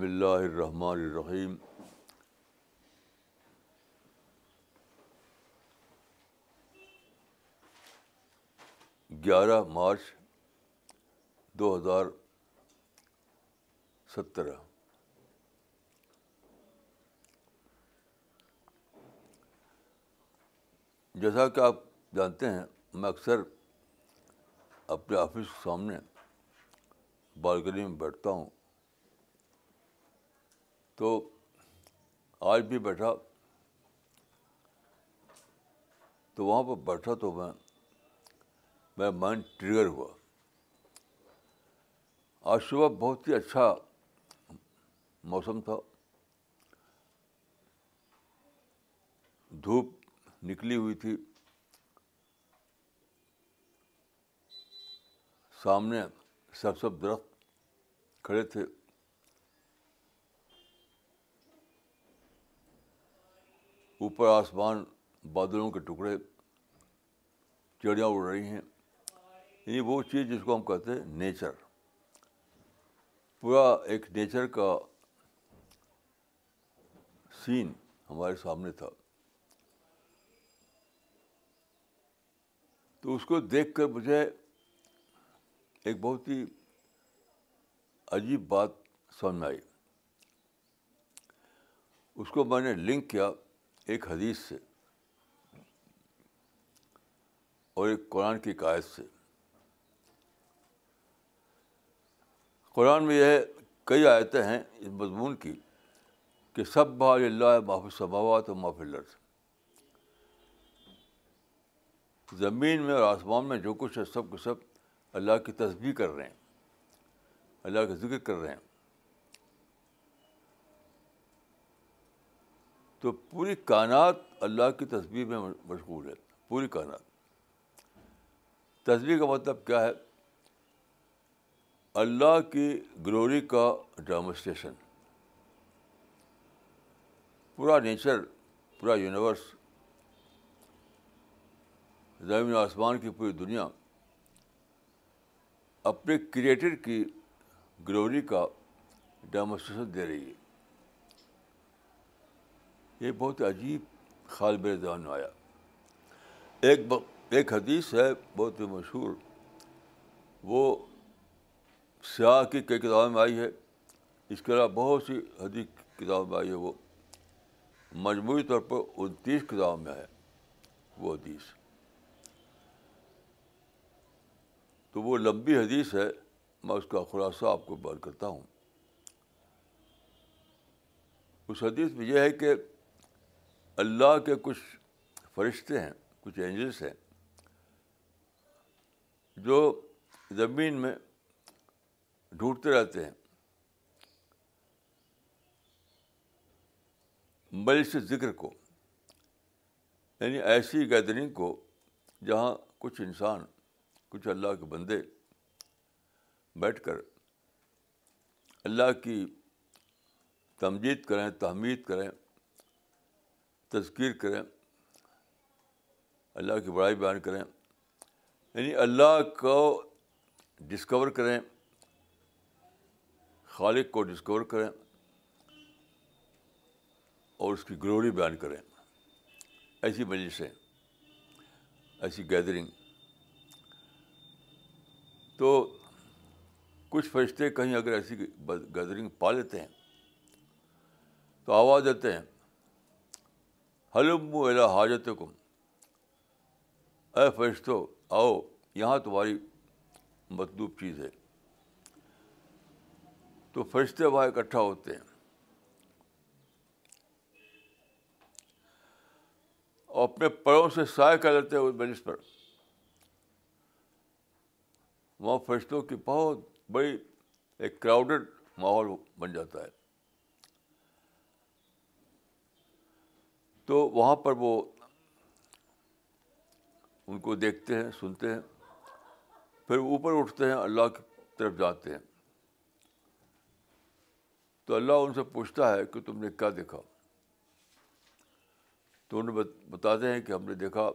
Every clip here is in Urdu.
بسم اللہ الرحمن الرحیم۔ گیارہ مارچ دو ہزار سترہ۔ جیسا کہ آپ جانتے ہیں، میں اکثر اپنے آفس کے سامنے بالکنی میں بیٹھتا ہوں۔ تو آج بھی بیٹھا، تو وہاں پہ بیٹھا تو میں میرا مائنڈ ٹریگر ہوا۔ آج صبح بہت ہی اچھا موسم تھا۔ دھوپ نکلی ہوئی تھی۔ سامنے سب سب درخت کھڑے تھے۔ اوپر آسمان بادلوں کے ٹکڑے چڑیاں اڑ رہی ہیں۔ یعنی وہ چیز جس کو ہم کہتے ہیں نیچر۔ پورا ایک نیچر کا سین ہمارے سامنے تھا۔ تو اس کو دیکھ کر مجھے ایک بہت ہی عجیب بات سمجھ میں آئی۔ اس کو میں نے لنک کیا۔ ایک حدیث سے اور ایک قرآن کی قائد سے۔ قرآن میں یہ کئی آیتیں ہیں اس مضمون کی کہ سب بھال اللہ محفوظ سماوات و محفل لرز زمین میں اور آسمان میں جو کچھ ہے سب کے سب اللہ کی تصویر کر رہے ہیں، اللہ کا ذکر کر رہے ہیں۔ تو پوری کائنات اللہ کی تصویر میں مشغول ہے، پوری کائنات۔ تصویر کا مطلب کیا ہے؟ اللہ کی گلوری کا ڈیمونسٹریشن۔ پورا نیچر، پورا یونیورس، زمین آسمان کی پوری دنیا اپنے کریٹر کی گلوری کا ڈیمونسٹریشن دے رہی ہے۔ یہ بہت عجیب خیال میرے دان میں آیا۔ ایک ب... ایک حدیث ہے بہت ہی مشہور۔ وہ سیاح کی کئی کتابوں میں آئی ہے۔ اس کے علاوہ بہت سی حدیث کتابوں میں آئی ہے وہ۔ مجموعی طور پر انتیس کتابوں میں ہے وہ حدیث۔ تو وہ لمبی حدیث ہے، میں اس کا خلاصہ آپ کو بیان کرتا ہوں۔ اس حدیث میں یہ ہے کہ اللہ کے کچھ فرشتے ہیں، کچھ اینجلس ہیں، جو زمین میں ڈھونڈتے رہتے ہیں۔ ملش ذکر کو یعنی ایسی گیدرنگ کو جہاں کچھ انسان، کچھ اللہ کے بندے بیٹھ کر اللہ کی تمجید کریں، تحمید کریں۔ تذکیر کریں، اللہ کی بڑائی بیان کریں یعنی اللہ کو ڈسکور کریں، خالق کو ڈسکور کریں اور اس کی گلوری بیان کریں۔ ایسی مجلسیں، ایسی گیدرنگ تو کچھ فرشتے کہیں اگر ایسی گیدرنگ پا لیتے ہیں، تو آواز دیتے ہیں حلم الا حاجت کم اے فرشتو، آؤ، یہاں تمہاری مطلوب چیز ہے۔ تو فرشتے وہاں اکٹھا ہوتے ہیں۔ اور اپنے پڑوں سے سائے کر لیتے ہیں اس مجلس پر۔ وہاں فرشتوں کی بہت بڑی ایک کراؤڈڈ ماحول بن جاتا ہے۔ تو وہاں پر وہ ان کو دیکھتے ہیں، سنتے ہیں، پھر اوپر اٹھتے ہیں، اللہ کی طرف جاتے ہیں۔ تو اللہ ان سے پوچھتا ہے کہ تم نے کیا دیکھا؟ تو انہیں بتاتے ہیں کہ ہم نے دیکھا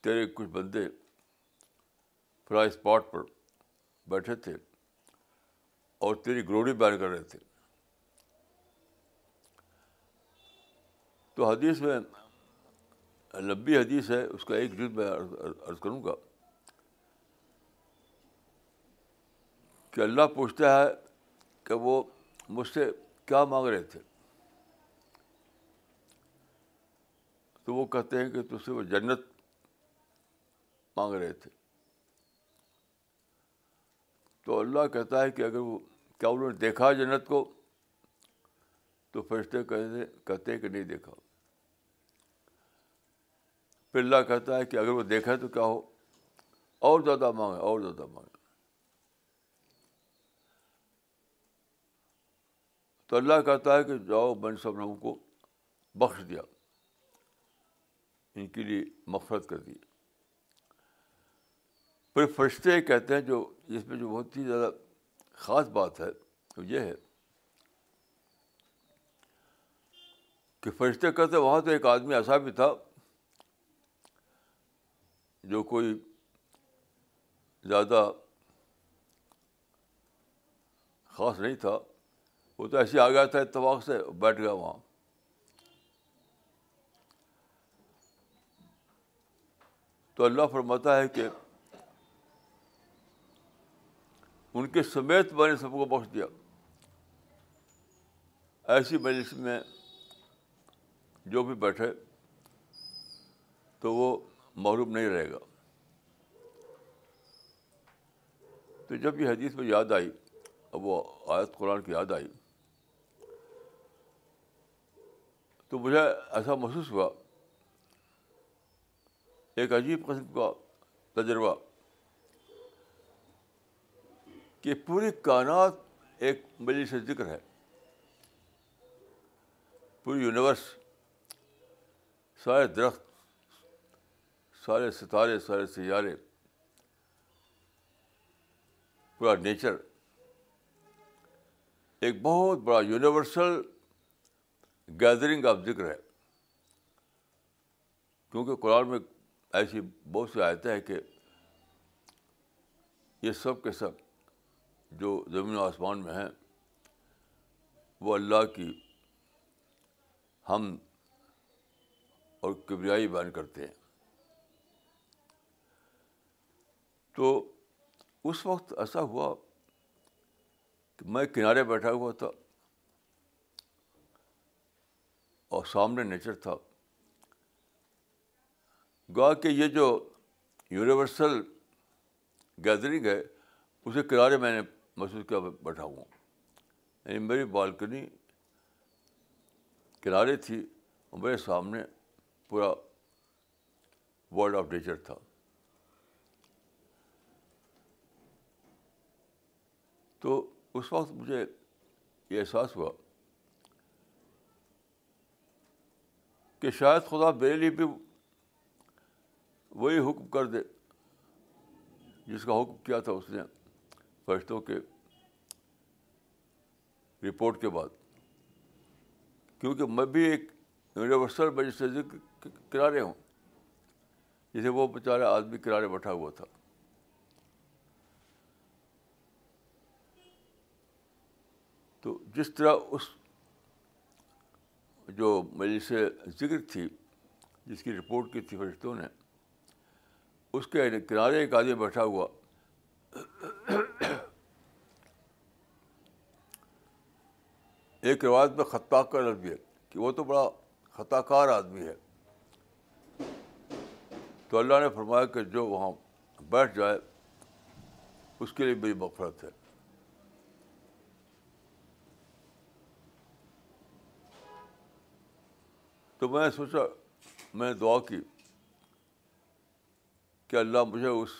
تیرے کچھ بندے فلائی اسپاٹ پر بیٹھے تھے اور تیری گلوری بیان کر رہے تھے۔ تو حدیث میں لمبی حدیث ہے، اس کا ایک جد میں عرض کروں گا کہ اللہ پوچھتا ہے کہ وہ مجھ سے کیا مانگ رہے تھے؟ تو وہ کہتے ہیں کہ تجھ سے وہ جنت مانگ رہے تھے۔ تو اللہ کہتا ہے کہ اگر وہ کیا انہوں نے دیکھا جنت کو؟ تو فرشتے کہتے کہتے ہیں کہ نہیں دیکھا۔ پھر اللہ کہتا ہے کہ اگر وہ دیکھا تو کیا ہو؟ اور زیادہ مانگے، اور زیادہ مانگے۔ تو اللہ کہتا ہے کہ جاؤ میں نے سب لوگوں کو بخش دیا، ان کے لیے مفرت کر دی۔ پھر فرشتے کہتے ہیں جو جس میں جو بہت ہی زیادہ خاص بات ہے، وہ یہ ہے کہ فرشتے کہتے وہاں تو ایک آدمی ایسا بھی تھا جو کوئی زیادہ خاص نہیں تھا، وہ تو ایسے آ گیا تھا، اتفاق سے بیٹھ گیا وہاں۔ تو اللہ فرماتا ہے کہ ان کے سمیت میں نے سب کو بخش دیا۔ ایسی مجلس میں جو بھی بیٹھے، تو وہ محروم نہیں رہے گا۔ تو جب یہ حدیث میں یاد آئی، اب وہ آیت قرآن کی یاد آئی، تو مجھے ایسا محسوس ہوا، ایک عجیب قسم کا تجربہ کہ پوری کائنات ایک مجلس ذکر ہے۔ پوری یونیورس، سارے درخت سارے ستارے، سارے سیارے، پورا نیچر ایک بہت بڑا یونیورسل گیدرنگ آف ذکر ہے۔ کیونکہ قرآن میں ایسی بہت سی آیتیں ہیں کہ یہ سب کے سب جو زمین و آسمان میں ہیں، وہ اللہ کی ہم اور کبریائی بیان کرتے ہیں۔ تو اس وقت ایسا ہوا کہ میں کنارے بیٹھا ہوا تھا اور سامنے نیچر تھا۔ گوا کہ یہ جو یونیورسل گیدرنگ ہے، اسے کنارے میں نے محسوس کیا بیٹھا ہوں۔ یعنی میری بالکنی کنارے تھی اور میرے سامنے پورا ورلڈ آف نیچر تھا۔ تو اس وقت مجھے یہ احساس ہوا کہ شاید خدا میرے لیے بھی وہی حکم کر دے جس کا حکم کیا تھا اس نے فرشتوں کے رپورٹ کے بعد۔ کیونکہ میں بھی ایک یونیورسل مجسٹر کنارے ہوں، جسے وہ بیچارہ آدمی کنارے بیٹھا ہوا تھا تو جس طرح اس جو مجلس ذکر تھی، جس کی رپورٹ کی تھی فرشتوں نے، اس کے کنارے ایک آدمی بیٹھا ہوا۔ ایک روایت میں خطا کا لفظ بھی ہے کہ وہ تو بڑا خطا کار آدمی ہے۔ تو اللہ نے فرمایا کہ جو وہاں بیٹھ جائے، اس کے لیے میری مفرت ہے۔ تو میں نے سوچا، میں نے دعا کی کہ اللہ مجھے اس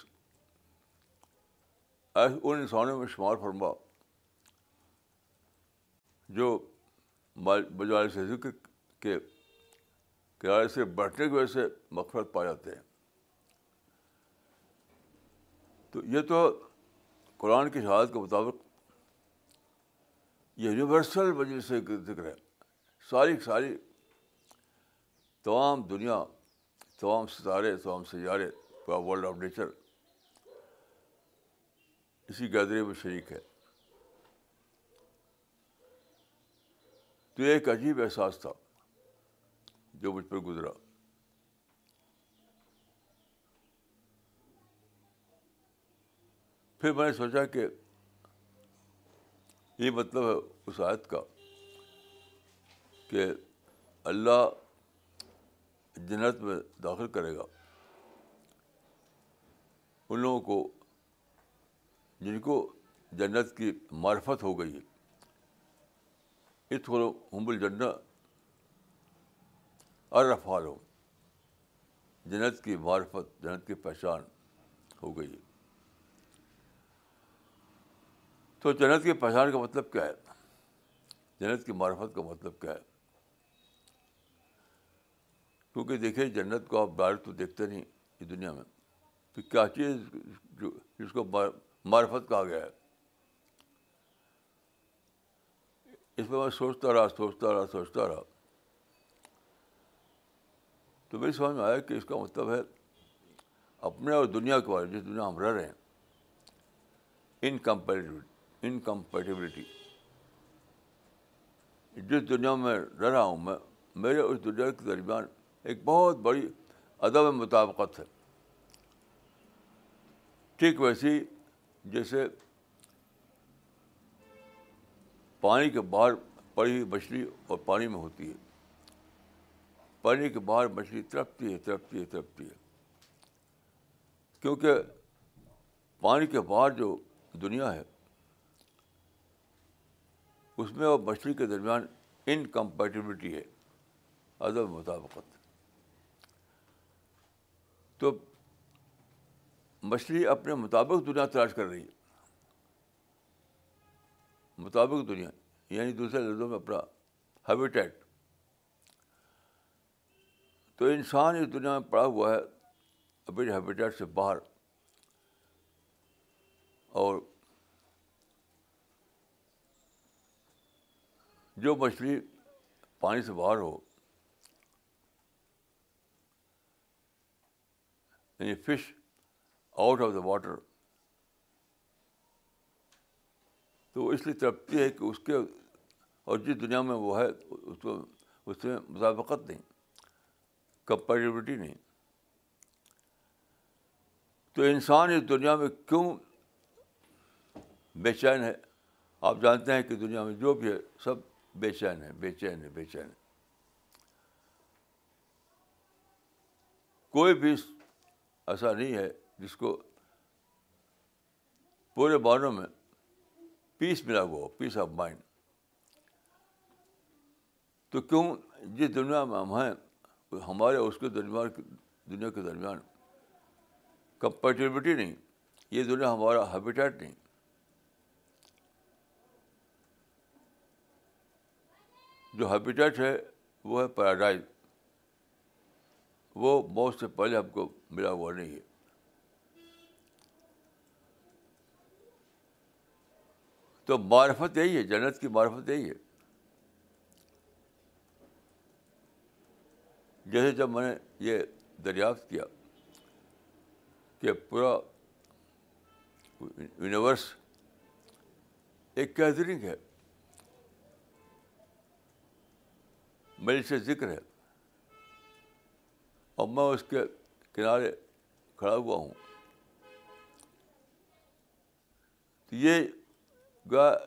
ان انسانوں میں شمار فرما، جو بجائے سے ذکر کے کرائے سے بیٹھنے کی وجہ سے مغفرت پا جاتے ہیں۔ تو یہ تو قرآن کی شہادت کے مطابق یہ یونیورسل وجہ سے ذکر ہے۔ ساری ساری تمام دنیا، تمام ستارے، تمام سیارے پورا ورلڈ آف نیچر اسی گیدری میں شریک ہے۔ تو ایک عجیب احساس تھا جو مجھ پر گزرا۔ پھر میں نے سوچا کہ یہ مطلب ہے اس آیت کا کہ اللہ جنت میں داخل کرے گا۔ ان لوگوں کو جن کو جنت کی معرفت ہو گئی ہے اتخلو ہم الجنہ ارفال ہو جنت کی معرفت، جنت کی پہچان ہو گئی ہے۔ تو جنت کی پہچان کا مطلب کیا ہے؟ جنت کی معرفت کا مطلب کیا ہے؟ کیونکہ دیکھیے جنت کو آپ ڈائریکٹ تو دیکھتے نہیں اس دنیا میں۔ تو کیا چیز جو جس کو معرفت کہا گیا ہے؟ اس میں میں سوچتا رہا سوچتا رہا سوچتا رہا۔ تو میری سمجھ میں آیا کہ اس کا مطلب ہے اپنے اور دنیا کے بارے جس دنیا ہم رہ رہے ہیں انکمپیٹیبلٹی انکمپیٹیبلٹی جس دنیا میں رہ رہا ہوں میں، میرے اس دنیا کے درمیان ایک بہت بڑی ادب مطابقت ہے۔ ٹھیک ویسی جیسے پانی کے باہر پڑی ہوئی مچھلی اور پانی میں ہوتی ہے۔ پانی کے باہر مچھلی تڑپتی ہے تڑپتی ہے تڑپتی ہے۔ کیونکہ پانی کے باہر جو دنیا ہے، اس میں اور مچھلی کے درمیان انکمپیٹیبلٹی ہے، ادب مطابقت۔ تو مچھلی اپنے مطابق دنیا تلاش کر رہی ہے۔ مطابق دنیا یعنی دوسرے لفظوں میں اپنا ہیبیٹیٹ تو انسان اس دنیا میں پڑا ہوا ہے اپنے ہیبیٹیٹ سے باہر۔ اور جو مچھلی پانی سے باہر ہو یعنی fish out of the water تو اس لیے ترپتی ہے کہ اس کے اور جس دنیا میں وہ ہے، اس کو، اس میں مطابقت نہیں کمپیٹیبلٹی نہیں۔ تو انسان اس دنیا میں کیوں بے چین ہے؟ آپ جانتے ہیں کہ دنیا میں جو بھی ہے، سب بے چین ہے، بے چین ہے، بے چین ہے۔ کوئی بھی ایسا نہیں ہے جس کو پورے بانوں میں پیس ملا ہوا ہو پیس آف مائنڈ تو کیوں جس دنیا میں ہم ہیں ہمارے اس کے درمیان، دنیا کے درمیان کمپیٹیبلٹی نہیں، یہ دنیا ہمارا ہیبیٹیٹ نہیں۔ جو ہیبیٹیٹ ہے، وہ ہے پیراڈائز وہ بہت سے پہلے ہم کو ملا ہوا نہیں ہے۔ تو معرفت یہی ہے، جنت کی معرفت یہی ہے۔ جیسے جب میں نے یہ دریافت کیا کہ پورا یونیورس ایک کیدرنگ ہے۔ میری سے ذکر ہے۔ اور میں اس کے کنارے کھڑا ہوا ہوں تو یہ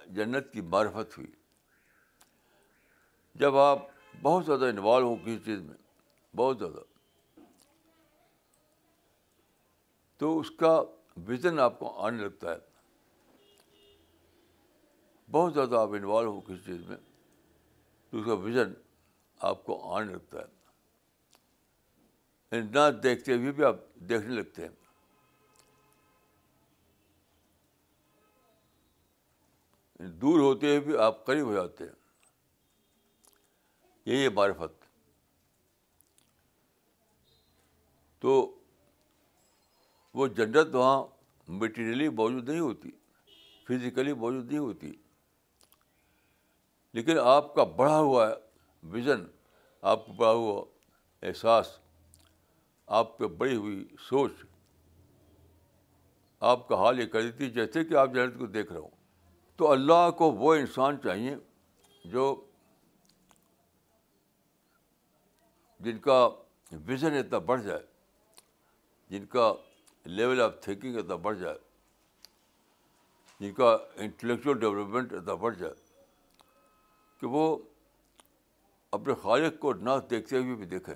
جنت کی معرفت ہوئی جب آپ بہت زیادہ انوالو ہوں کسی چیز میں بہت زیادہ تو اس کا وژن آپ کو آنے لگتا ہے بہت زیادہ آپ انوالو ہو کسی چیز میں تو اس کا وژن آپ کو آنے لگتا ہے یعنی نہ دیکھتے ہوئے بھی آپ دیکھنے لگتے ہیں۔ یعنی دور ہوتے ہوئے بھی آپ قریب ہو جاتے ہیں۔ یہی ہے معرفت۔ تو وہ جنت وہاں مٹیریلی موجود نہیں ہوتی فزیکلی موجود نہیں ہوتی۔ لیکن آپ کا بڑھا ہوا ویژن آپ کا بڑھا ہوا احساس آپ پہ بڑی ہوئی سوچ، آپ کا حال یہ کر دیتی جیسے کہ آپ جنت کو دیکھ رہے ہوں۔ تو اللہ کو وہ انسان چاہیے جو جن کا ویژن اتنا بڑھ جائے، جن کا لیول آف تھنکنگ اتنا بڑھ جائے، جن کا انٹلیکچوئل ڈیولپمنٹ اتنا بڑھ جائے کہ وہ اپنے خالق کو نہ دیکھتے ہوئے بھی دیکھیں۔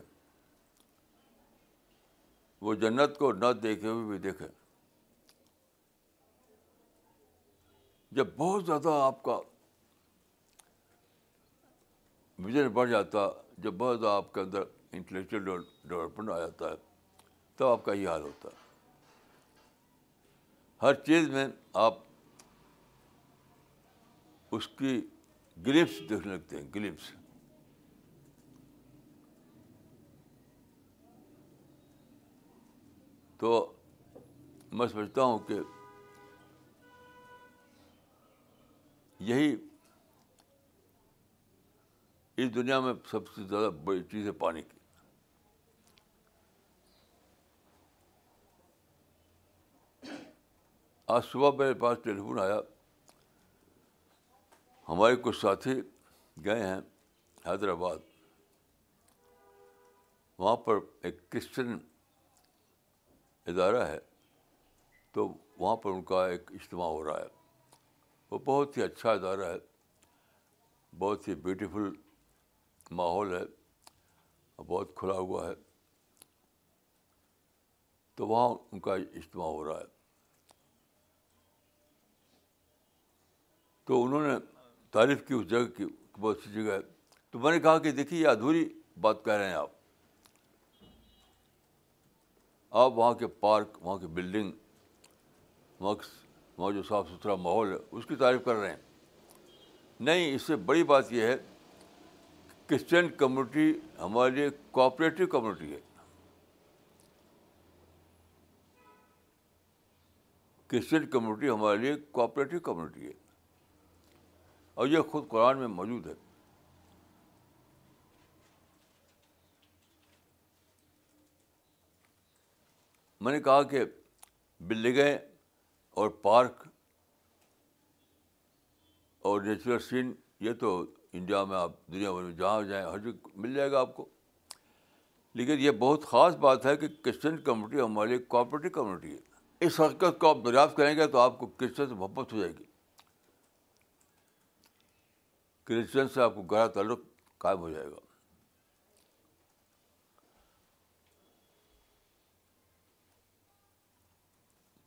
وہ جنت کو نہ دیکھتے ہوئے بھی دیکھیں جب بہت زیادہ آپ کا ویژن بڑھ جاتا، جب بہت زیادہ آپ کے اندر انٹلیکچوئل ڈیولپمنٹ آ جاتا ہے، تب آپ کا یہ حال ہوتا ہے۔ ہر چیز میں آپ اس کی گلپس دیکھنے لگتے ہیں گلپس تو میں سمجھتا ہوں کہ یہی اس دنیا میں سب سے زیادہ بڑی چیز ہے پانی کی۔ آج صبح میرے پاس ٹیلیفون آیا۔ ہمارے کچھ ساتھی گئے ہیں حیدرآباد۔ وہاں پر ایک کرسچن ادارہ ہے، تو وہاں پر ان کا ایک اجتماع ہو رہا ہے۔ وہ بہت ہی اچھا ادارہ ہے، بہت ہی بیوٹیفل ماحول ہے، بہت کھلا ہوا ہے۔ تو وہاں ان کا اجتماع ہو رہا ہے۔ تو انہوں نے تعریف کی اس جگہ کی، بہت سی جگہ ہے۔ تو میں نے کہا کہ دیکھیے یہ ادھوری بات کہہ رہے ہیں آپ۔ آپ وہاں کے پارک، وہاں کی بلڈنگ، وہاں وہاں جو صاف ستھرا ماحول ہے، اس کی تعریف کر رہے ہیں۔ نہیں، اس سے بڑی بات یہ ہے کرسچن کمیونٹی ہمارے لیے کوآپریٹو کمیونٹی ہے۔ کرسچن کمیونٹی ہمارے لیے کوآپریٹو کمیونٹی ہے۔ اور یہ خود قرآن میں موجود ہے۔ میں نے کہا کہ بلڈنگیں اور پارک اور نیچرل سین، یہ تو انڈیا میں آپ، دنیا بھر میں جہاں جائیں، ہر جگہ مل جائے گا آپ کو۔ لیکن یہ بہت خاص بات ہے کہ کرسچن کمیونٹی ہمارے لیے کوآپریٹو کمیونٹی ہے۔ اس حقیقت کو آپ دریافت کریں گے تو آپ کو کرسچن سے محبت ہو جائے گی۔ کرسچن سے آپ کو گہرا تعلق قائم ہو جائے گا۔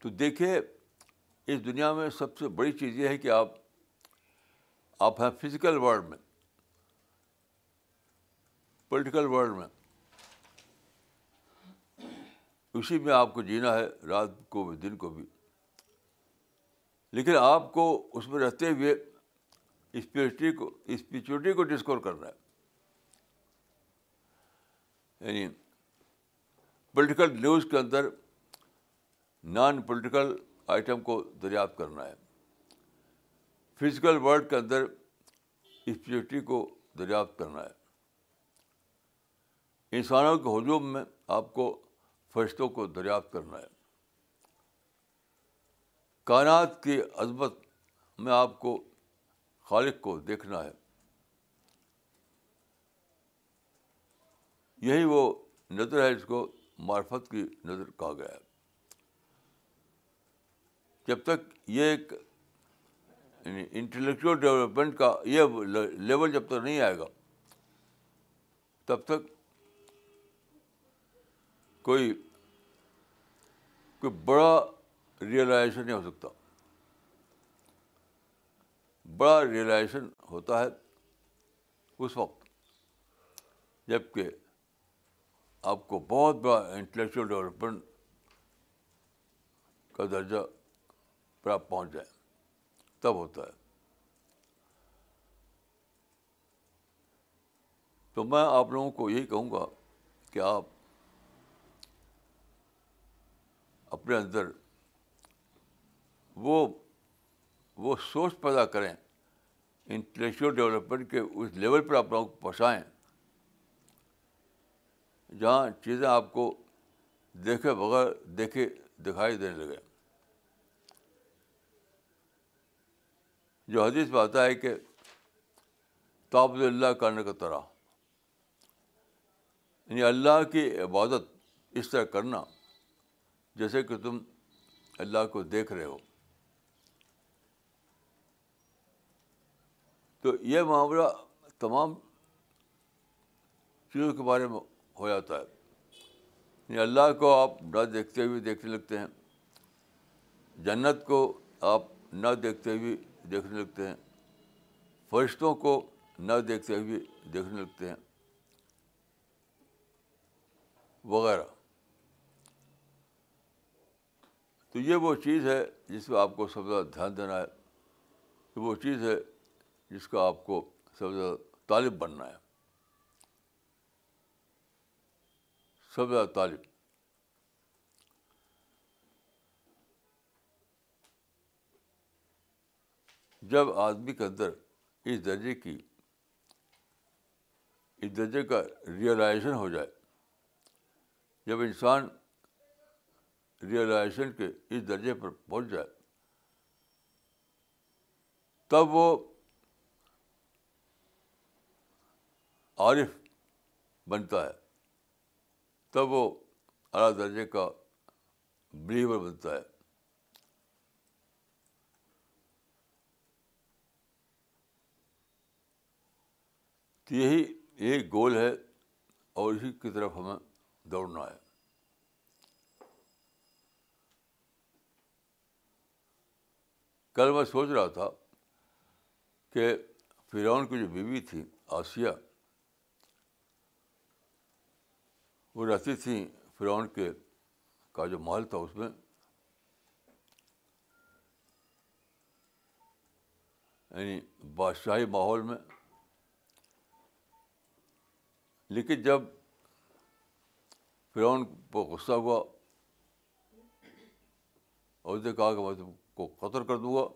تو دیکھیے، اس دنیا میں سب سے بڑی چیز یہ ہے کہ آپ آپ ہیں فزیکل ورلڈ میں پولیٹیکل ورلڈ میں۔ اسی میں آپ کو جینا ہے، رات کو بھی، دن کو بھی۔ لیکن آپ کو اس میں رہتے ہوئے اسپرچوٹی کو اسپریچولیٹی کو ڈسکور کرنا ہے۔ یعنی پولیٹیکل نیوز کے اندر نان پولیٹیکل آئٹم کو دریافت کرنا ہے۔ فزیکل ورلڈ کے اندر اسپریچولیٹی کو دریافت کرنا ہے۔ انسانوں کے ہجوم میں آپ کو فرشتوں کو دریافت کرنا ہے۔ کائنات کی عظمت میں آپ کو خالق کو دیکھنا ہے۔ یہی وہ نظر ہے جس کو معرفت کی نظر کہا گیا ہے۔ جب تک یہ ایک یعنی انٹلیکچوئل ڈیولپمنٹ کا یہ لیول جب تک نہیں آئے گا، تب تک کوئی کوئی بڑا ریئلائزیشن نہیں ہو سکتا۔ بڑا ریئلائزیشن ہوتا ہے اس وقت جبکہ آپ کو بہت بڑا انٹلیکچوئل ڈیولپمنٹ کا درجہ پر آپ پہنچ جائیں۔ تب ہوتا ہے۔ تو میں آپ لوگوں کو یہی کہوں گا کہ آپ اپنے اندر وہ وہ سوچ پیدا کریں، انٹلیکچوئل ڈیولپمنٹ کے اس لیول پر آپ لوگوں کو پہنچائیں، جہاں چیزیں آپ کو دیکھے بغیر دیکھے دکھائی دینے لگے۔ جو حدیث میں آتا ہے کہ تاب اللہ کرنے کا طرح۔ یعنی اللہ کی عبادت اس طرح کرنا، جیسے کہ تم اللہ کو دیکھ رہے ہو۔ تو یہ معاملہ تمام چیزوں کے بارے میں ہو جاتا ہے۔ یعنی اللہ کو آپ نہ دیکھتے ہوئے دیکھنے لگتے ہیں، جنت کو آپ نہ دیکھتے ہوئے دیکھنے لگتے ہیں۔ فرشتوں کو نہ دیکھتے ہوئے دیکھنے لگتے ہیں۔ وغیرہ۔ تو یہ وہ چیز ہے جس میں آپ کو سب سے زیادہ دھیان دینا ہے۔ یہ وہ چیز ہے جس کا آپ کو سب سے زیادہ طالب بننا ہے۔ سب سے زیادہ طالب۔ جب آدمی کے اندر اس درجے کی، اس درجے کا ریئلائزیشن ہو جائے، جب انسان ریئلائزیشن کے اس درجے پر پہنچ جائے، تب وہ عارف بنتا ہے، تب وہ اعلیٰ درجے کا بلیور بنتا ہے۔ تو یہی ایک گول ہے اور اسی کی طرف ہمیں دوڑنا ہے۔ کل میں سوچ رہا تھا کہ فرعون کی جو بیوی تھی، آسیہ، وہ رہتی تھیں فرعون کے کا جو محل تھا اس میں۔ یعنی بادشاہی ماحول میں لیکن جب فرعون کو غصہ ہوا اور اس نے کہا کہ میں تم کو قتل کر دوں گا،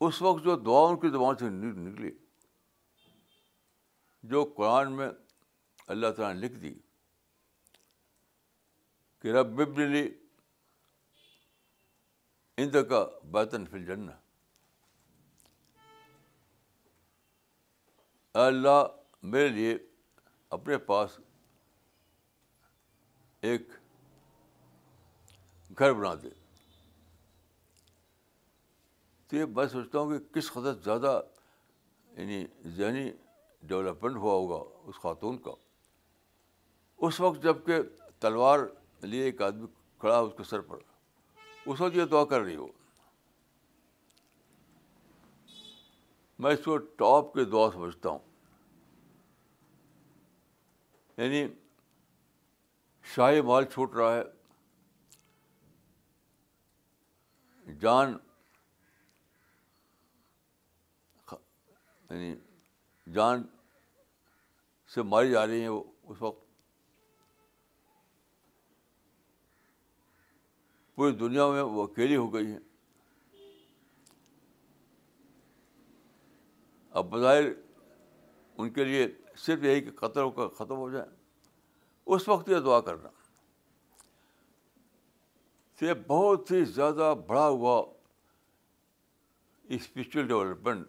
اس وقت جو دعا ان کی زبان سے نکلی، جو قرآن میں اللہ تعالیٰ نے لکھ دی کہ رب لی اند کا بیتن فل جن اللہ میرے لیے اپنے پاس ایک گھر بنا دے۔ تو یہ میں سوچتا ہوں کہ کس قدر زیادہ یعنی ذہنی ڈیولپمنٹ ہوا ہوگا اس خاتون کا۔ اس وقت جبکہ تلوار لیے ایک آدمی کھڑا اس کے سر پر۔ اس وقت یہ دعا کر رہی ہو۔ میں اس کو ٹاپ کے دعا سمجھتا ہوں۔ یعنی شاہی مال چھوٹ رہا ہے۔ جان یعنی جان سے ماری جا رہی ہیں وہ اس وقت۔ پوری دنیا میں وہ اکیلی ہو گئی ہیں۔ اب بظاہر ان کے لیے صرف یہی کہ قطر ہو کر ختم ہو جائے، اس وقت یہ دعا کرنا۔ تو یہ بہت ہی زیادہ بڑا ہوا اسپریچل ڈیولپمنٹ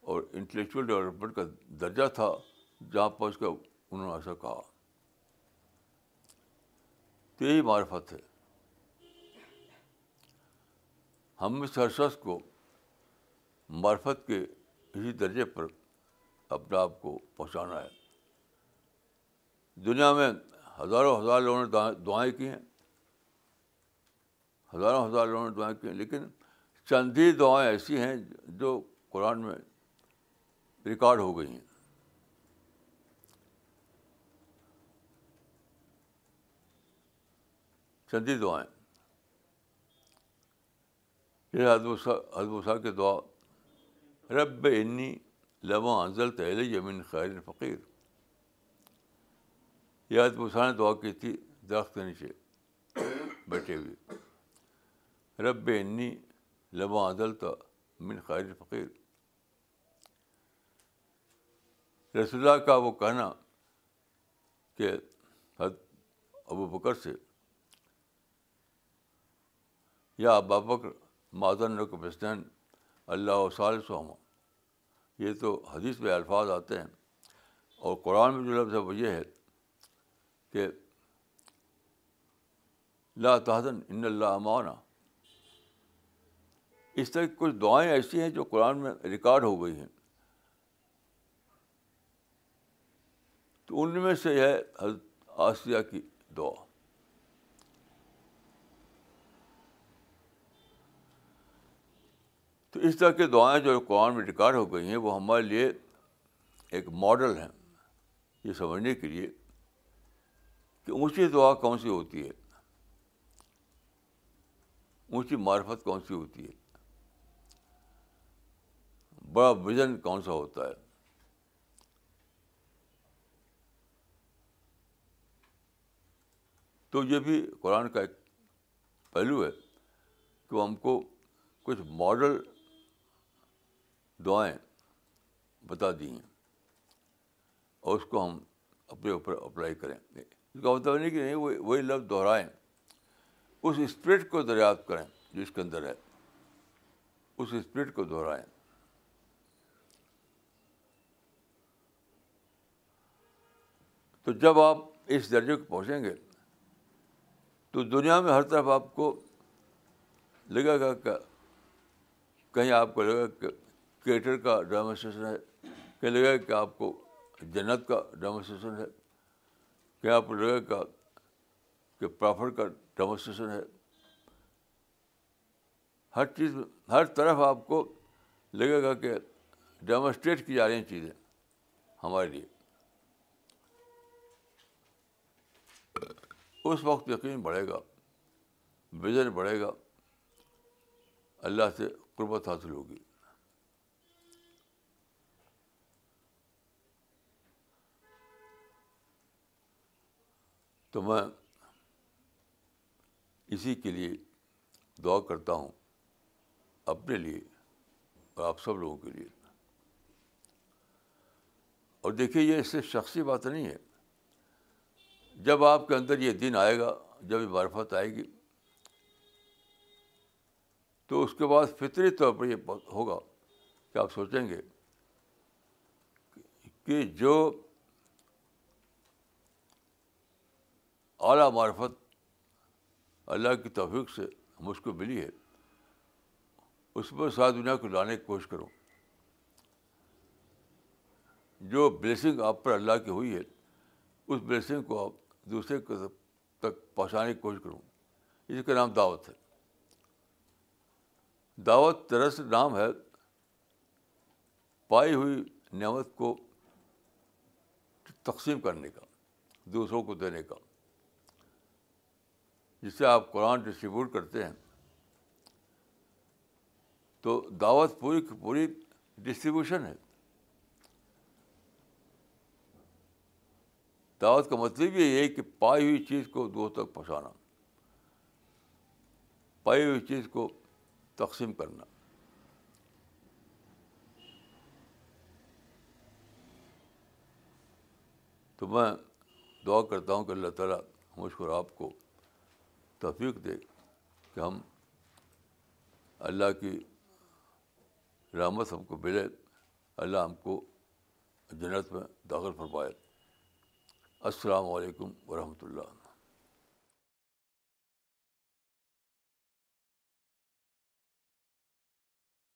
اور انٹلیکچوئل ڈیولپمنٹ کا درجہ تھا، جہاں پہنچ کر انہوں نے ایسا کہا۔ تو یہی معرفت ہے۔ ہم اس ہر شخص کو معرفت کے اسی درجے پر اپنے آپ کو پہنچانا ہے۔ دنیا میں ہزاروں ہزار لوگوں نے دعائیں کی ہیں۔ ہزاروں ہزار لوگوں نے دعائیں کی ہیں، لیکن چند ہی دعائیں ایسی ہیں جو قرآن میں ریکارڈ ہو گئی ہیں۔ چندی دعائیں۔ یہ ادبوسا کی دعا رب انی لما انزل تیل من خیر فقیر۔ یہ ادبوسا نے دعا کی تھی، درخت کے نیچے بیٹھے ہوئے۔ رب انی لما انزل من خیر فقیر۔ رسول اللہ کا وہ کہنا کہ ابو بکر سے، یا ابا بکر مادن رقبستین اللہ و صالح یہ تو حدیث میں الفاظ آتے ہیں۔ اور قرآن میں جو لفظ ہے وہ یہ ہے کہ لا تحزن، ان اللہ امانہ اس طرح کی کچھ دعائیں ایسی ہیں جو قرآن میں ریکارڈ ہو گئی ہیں۔ تو ان میں سے ہے حضرت آسیہ کی دعا۔ تو اس طرح کی دعائیں جو قرآن میں ریکارڈ ہو گئی ہیں، وہ ہمارے لیے ایک ماڈل ہیں۔ یہ سمجھنے کے لیے کہ اونچی دعا کون سی ہوتی ہے؟ اونچی معرفت کون سی ہوتی ہے؟ بڑا وزن کون سا ہوتا ہے؟ تو یہ بھی قرآن کا ایک پہلو ہے کہ وہ ہم کو کچھ ماڈل دعائیں بتا دی ہیں اور اس کو ہم اپنے اوپر اپلائی کریں۔ اس کا مطلب نہیں کہ نہیں وہی لفظ دہرائیں۔ اس اسپرٹ کو دریافت کریں جو اس کے اندر ہے۔ اس اسپرٹ کو دہرائیں۔ تو جب آپ اس درجے کو پہنچیں گے، تو دنیا میں ہر طرف آپ کو لگے گا کہ کہیں آپ کو لگے گا کہ کیٹر کا ڈیمونسٹریشن ہے۔ کہیں لگے گا کہ آپ کو جنت کا ڈیمونسٹریشن ہے۔ کہیں آپ کو لگے گا کہ پرافٹ کا ڈیمونسٹریشن ہے۔ ہر چیز، ہر طرف آپ کو لگے گا کہ ڈیمونسٹریٹ کی جا رہی ہیں چیزیں ہمارے لیے۔ اس وقت یقین بڑھے گا، وزن بڑھے گا۔ اللہ سے قربت حاصل ہوگی۔ تو میں اسی کے لیے دعا کرتا ہوں، اپنے لیے اور آپ سب لوگوں کے لیے۔ اور دیکھیے، یہ صرف شخصی بات نہیں ہے۔ جب آپ کے اندر یہ دن آئے گا، جب یہ معرفت آئے گی، تو اس کے بعد فطری طور پر یہ ہوگا کہ آپ سوچیں گے کہ جو اعلیٰ معرفت اللہ کی توفیق سے مجھ کو ملی ہے۔ اس پر ساری دنیا کو لانے کی کوشش کروں جو بلیسنگ آپ پر اللہ کی ہوئی ہے، اس بلیسنگ کو آپ دوسرے تک پہنچانے کی کوشش کروں اس کا نام دعوت ہے۔ دعوت طرح نام ہے پائی ہوئی نعمت کو تقسیم کرنے کا، دوسروں کو دینے کا۔ جس سے آپ قرآن ڈسٹریبیوٹ کرتے ہیں۔ تو دعوت پوری کی پوری ڈسٹریبیوشن ہے۔ دعوت کا مطلب یہ ہے کہ پائی ہوئی چیز کو دو تک پہنچانا۔ پائی ہوئی چیز کو تقسیم کرنا۔ تو میں دعا کرتا ہوں کہ اللہ تعالیٰ مجھ کو آپ کو توفیق دے کہ ہم اللہ کی رحمت ہم کو ملے، اللہ ہم کو جنت میں داخل فرمائے۔ السلام علیکم ورحمۃ اللہ۔